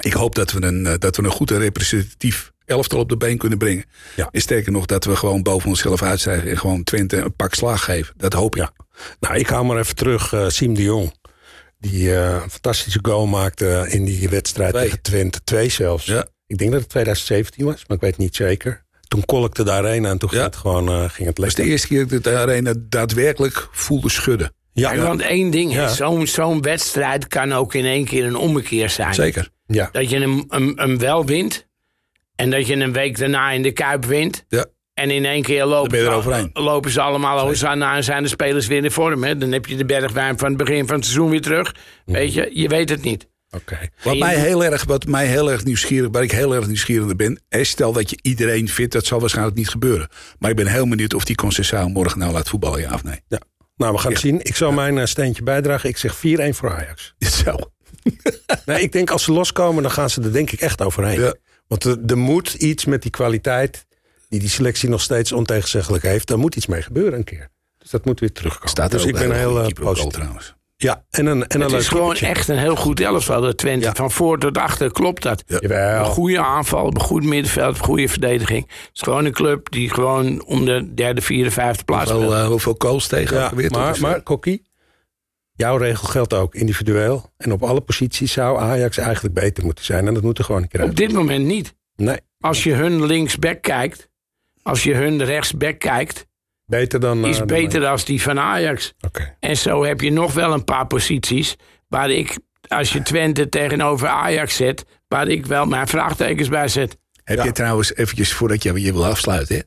Speaker 2: Ik hoop dat we een, dat we een goed en representatief elftal op de been kunnen brengen.
Speaker 1: Ja.
Speaker 2: En sterker nog, dat we gewoon boven onszelf uitstijgen en gewoon Twente een pak slag geven. Dat hoop ik.
Speaker 1: Ja. Nou, ik hou maar even terug. Siem de Jong. Die eh, een fantastische goal maakte in die wedstrijd
Speaker 2: Twee.
Speaker 1: tegen Twente. Twee zelfs.
Speaker 2: Ja.
Speaker 1: Ik denk dat het 2017 was, maar ik weet niet zeker. Toen kolkte de arena en toen ging
Speaker 2: Ja.
Speaker 1: het gewoon eh, ging het
Speaker 2: Dat is de
Speaker 1: lekker.
Speaker 2: eerste keer dat de arena daadwerkelijk voelde schudden.
Speaker 1: Ja,
Speaker 3: Kijk, want één ding
Speaker 1: Ja.
Speaker 3: is, zo'n zo'n wedstrijd kan ook in één keer een ommekeer zijn.
Speaker 2: Zeker.
Speaker 1: ja.
Speaker 3: Dat je hem, hem, hem wel wint. En dat je een week daarna in de Kuip wint.
Speaker 2: Ja.
Speaker 3: En in één keer lopen, ze, lopen ze allemaal Hosanna en zijn de spelers weer in vorm. Hè? Dan heb je de bergwijn van het begin van het seizoen weer terug. Weet je, je weet het niet.
Speaker 1: Oké.
Speaker 2: Wat mij heel erg, wat mij heel erg nieuwsgierig, waar ik heel erg nieuwsgierig naar ben. Stel dat je iedereen vindt, dat zal waarschijnlijk niet gebeuren. Maar ik ben heel benieuwd of die Conceição morgen nou laat voetballen, ja of nee.
Speaker 1: Ja. Nou, we gaan het zien. Ik zal mijn eh, steentje bijdragen. Ik zeg 4-1 voor Ajax. (laughs)
Speaker 2: Zo.
Speaker 1: Nee, ik denk als ze loskomen, dan gaan ze er denk ik echt overheen.
Speaker 2: Ja.
Speaker 1: Want er, er moet iets met die kwaliteit, die die selectie nog steeds ontegenzeggelijk heeft, daar moet iets mee gebeuren een keer. Dus dat moet weer terugkomen.
Speaker 2: Staat er
Speaker 1: dus ik ben heel eh, positief.
Speaker 2: trouwens.
Speaker 1: Ja, en een, en een
Speaker 3: Het is gewoon
Speaker 1: keepertje.
Speaker 3: echt een heel goed elftal, dat Twente.
Speaker 1: Ja.
Speaker 3: Van voor tot achter klopt dat.
Speaker 2: Ja.
Speaker 3: Een goede aanval, een goed middenveld, een goede verdediging. Het is gewoon een club die gewoon om de derde, vierde, vijfde plaats
Speaker 2: Wel,
Speaker 3: speelt.
Speaker 2: eh, hoeveel goals tegen
Speaker 1: Ja,
Speaker 2: weer?
Speaker 1: maar, maar Kokkie, jouw regel geldt ook individueel. En op alle posities zou Ajax eigenlijk beter moeten zijn. En dat moet er gewoon een keer
Speaker 3: Op dit moment niet.
Speaker 1: Nee,
Speaker 3: Als je hun linksback kijkt, als je hun rechtsback kijkt,
Speaker 1: beter dan...
Speaker 3: is
Speaker 1: eh,
Speaker 3: beter dan die van Ajax. En zo heb je nog wel een paar posities waar ik, als je Twente tegenover Ajax zet, waar ik wel mijn vraagtekens bij zet.
Speaker 2: Heb
Speaker 1: Ja.
Speaker 2: je trouwens eventjes, voordat je je wil afsluiten, hè,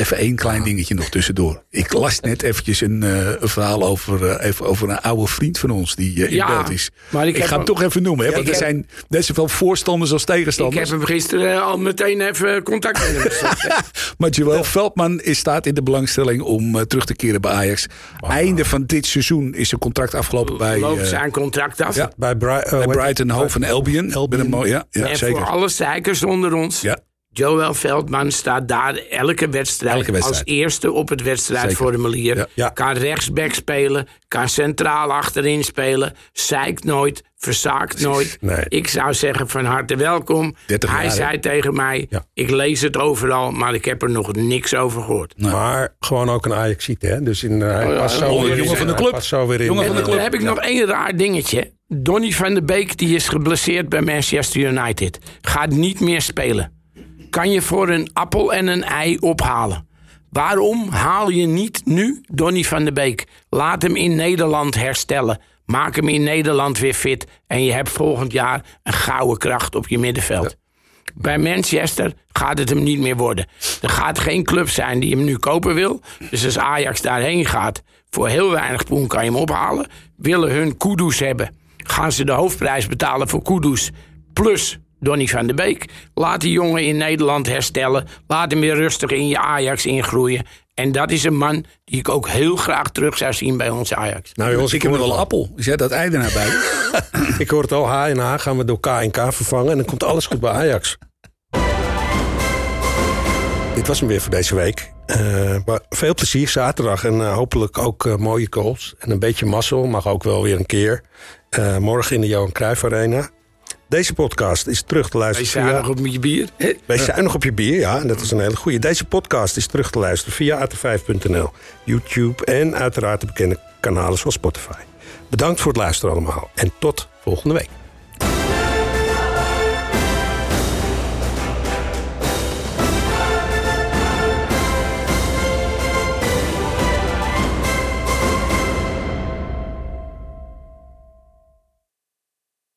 Speaker 2: even één klein dingetje nog tussendoor. Ik las net eventjes een, eh, een verhaal over, eh, even over een oude vriend van ons die eh, in
Speaker 3: Ja,
Speaker 2: beeld is.
Speaker 3: maar ik
Speaker 2: ik ga hem toch even noemen, hè, want
Speaker 3: ik
Speaker 2: er
Speaker 3: heb-
Speaker 2: zijn net zoveel voorstanders als
Speaker 3: Ik
Speaker 2: tegenstanders.
Speaker 3: heb hem gisteren al meteen even contact met hem. (laughs)
Speaker 2: Maar Joël Veldman is, staat in de belangstelling om terug te keren bij Ajax. Einde van dit seizoen is zijn contract afgelopen bij,
Speaker 3: Loopt zijn contract af.
Speaker 1: Bij, Bri-
Speaker 2: Brighton? Hove en Albion.
Speaker 1: Albion.
Speaker 2: Mooi- ja, ja
Speaker 3: en
Speaker 2: zeker.
Speaker 3: voor alle zeikers onder ons.
Speaker 2: Ja.
Speaker 3: Joël Veldman staat daar elke wedstrijd,
Speaker 2: Elke wedstrijd.
Speaker 3: als eerste op het wedstrijdformulier.
Speaker 2: Ja.
Speaker 1: Ja.
Speaker 3: Kan rechtsback spelen, kan centraal achterin spelen. Zeikt nooit, verzaakt nooit.
Speaker 1: Nee.
Speaker 3: Ik zou zeggen van harte welkom.
Speaker 2: 30
Speaker 3: Hij
Speaker 2: jaar,
Speaker 3: zei tegen mij,
Speaker 1: Ja.
Speaker 3: ik lees het overal, maar ik heb er nog niks over gehoord.
Speaker 1: Maar gewoon ook een Ajaxiet, hè? Dus in, eh, hij
Speaker 3: Oh ja,
Speaker 1: past zo weer in.
Speaker 3: jongen van
Speaker 2: de club.
Speaker 1: past zo weer in.
Speaker 2: Jongen van de
Speaker 3: dan
Speaker 2: club.
Speaker 3: heb ik nog één raar dingetje. Donny van de Beek die is geblesseerd bij Manchester United. Gaat niet meer spelen. Kan je voor een appel en een ei ophalen. Waarom haal je niet nu Donny van de Beek? Laat hem in Nederland herstellen. Maak hem in Nederland weer fit. En je hebt volgend jaar een gouden kracht op je middenveld. Bij Manchester gaat het hem niet meer worden. Er gaat geen club zijn die hem nu kopen wil. Dus als Ajax daarheen gaat, voor heel weinig poen kan je hem ophalen. Willen hun Kudus hebben, gaan ze de hoofdprijs betalen voor Kudus. Plus Donny van de Beek. Laat die jongen in Nederland herstellen. Laat hem weer rustig in je Ajax ingroeien. En dat is een man die ik ook heel graag terug zou zien bij ons Ajax.
Speaker 1: Nou jongens,
Speaker 2: Ik heb wel een
Speaker 1: al.
Speaker 2: appel. Is jij dat ei er nou bij? (laughs)
Speaker 1: Ik hoor het al, H en H gaan we door K en K vervangen. En dan komt alles goed bij Ajax. Dit was hem weer voor deze week. Eh, maar veel plezier zaterdag en eh, hopelijk ook eh, mooie goals. En een beetje mazzel, mag ook wel weer een keer. Eh, morgen in de Johan Cruijff Arena. Deze podcast is terug te luisteren
Speaker 3: zijn
Speaker 1: via...
Speaker 3: nog op je bier.
Speaker 1: zuinig op je bier, ja, en dat is een hele goede. Deze podcast is terug te luisteren via at5.nl, YouTube en uiteraard de bekende kanalen zoals Spotify. Bedankt voor het luisteren allemaal en tot volgende week.